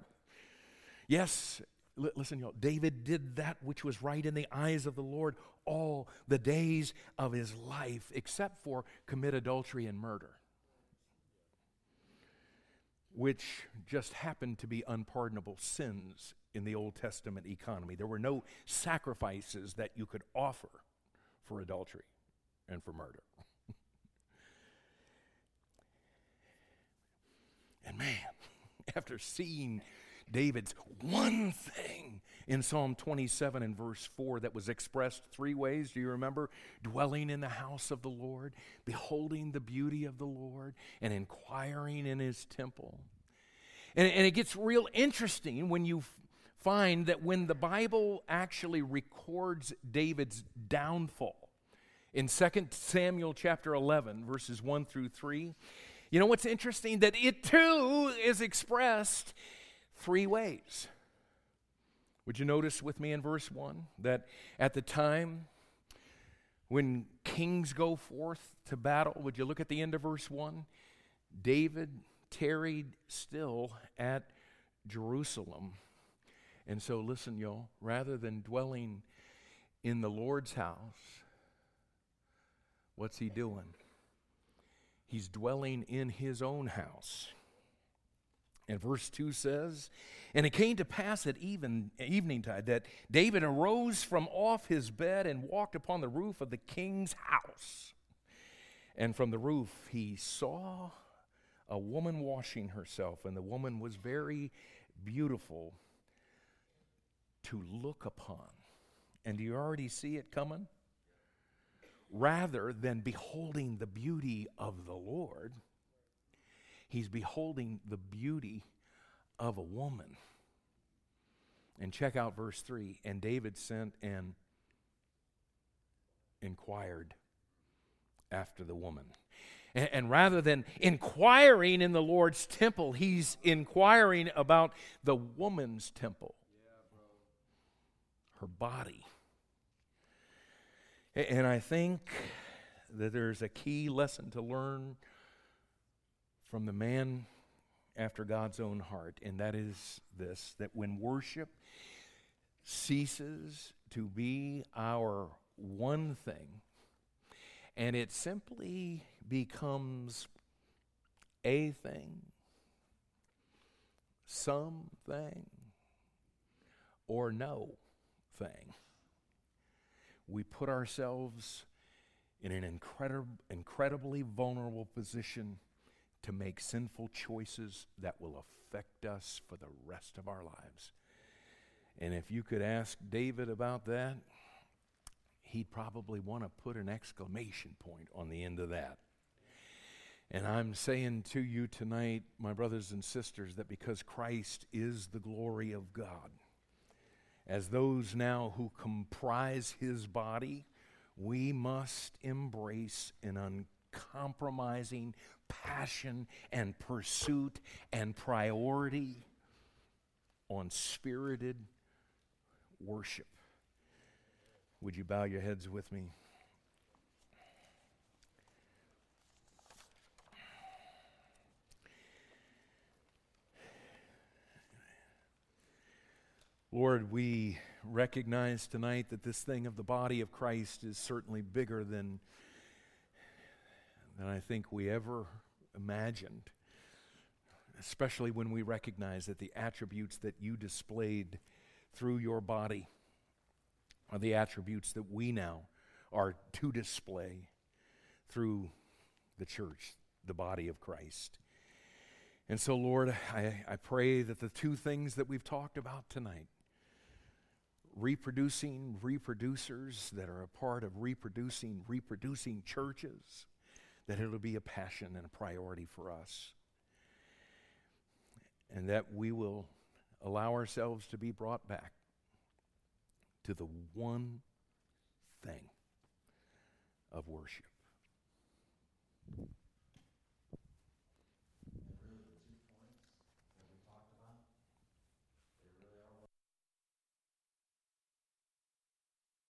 Yes, l- listen, y'all. David did that which was right in the eyes of the Lord all the days of his life, except for commit adultery and murder, which just happened to be unpardonable sins in the Old Testament economy. There were no sacrifices that you could offer for adultery and for murder. [laughs] And man, [laughs] after seeing David's one thing in Psalm 27 and verse 4 that was expressed three ways. Do you remember? Dwelling in the house of the Lord, beholding the beauty of the Lord, and inquiring in his temple. And, and it gets real interesting when you find that when the Bible actually records David's downfall in 2 Samuel chapter 11, verses 1 through 3, you know what's interesting? That it too is expressed three ways. Would you notice with me in verse 1 that at the time when kings go forth to battle, would you look at the end of verse 1? David tarried still at Jerusalem. And so, listen, y'all, rather than dwelling in the Lord's house, what's he doing? He's dwelling in his own house. And verse 2 says, And it came to pass at even, eveningtide that David arose from off his bed and walked upon the roof of the king's house. And from the roof he saw a woman washing herself, and the woman was very beautiful to look upon. And do you already see it coming? rather than beholding the beauty of the Lord, he's beholding the beauty of a woman. And check out verse 3 and David sent and inquired after the woman. And, and, rather than inquiring in the Lord's temple, he's inquiring about the woman's temple, her body. And I think that there's a key lesson to learn from the man after God's own heart, and that is this that when worship ceases to be our one thing, and it simply becomes a thing, something, or no thing. We put ourselves in an incredib- incredibly vulnerable position to make sinful choices that will affect us for the rest of our lives. And if you could ask David about that, he'd probably want to put an exclamation point on the end of that. And I'm saying to you tonight, my brothers and sisters, that because Christ is the glory of God, as those now who comprise his body, we must embrace an uncompromising passion and pursuit and priority on spirited worship. Would you bow your heads with me? Lord, we recognize tonight that this thing of the body of Christ is certainly bigger than, than I think we ever imagined, especially when we recognize that the attributes that you displayed through your body are the attributes that we now are to display through the church, the body of Christ. And so, Lord, I, I pray that the two things that we've talked about tonight reproducing reproducers that are a part of reproducing reproducing churches, that it'll be a passion and a priority for us. And that we will allow ourselves to be brought back to the one thing of worship.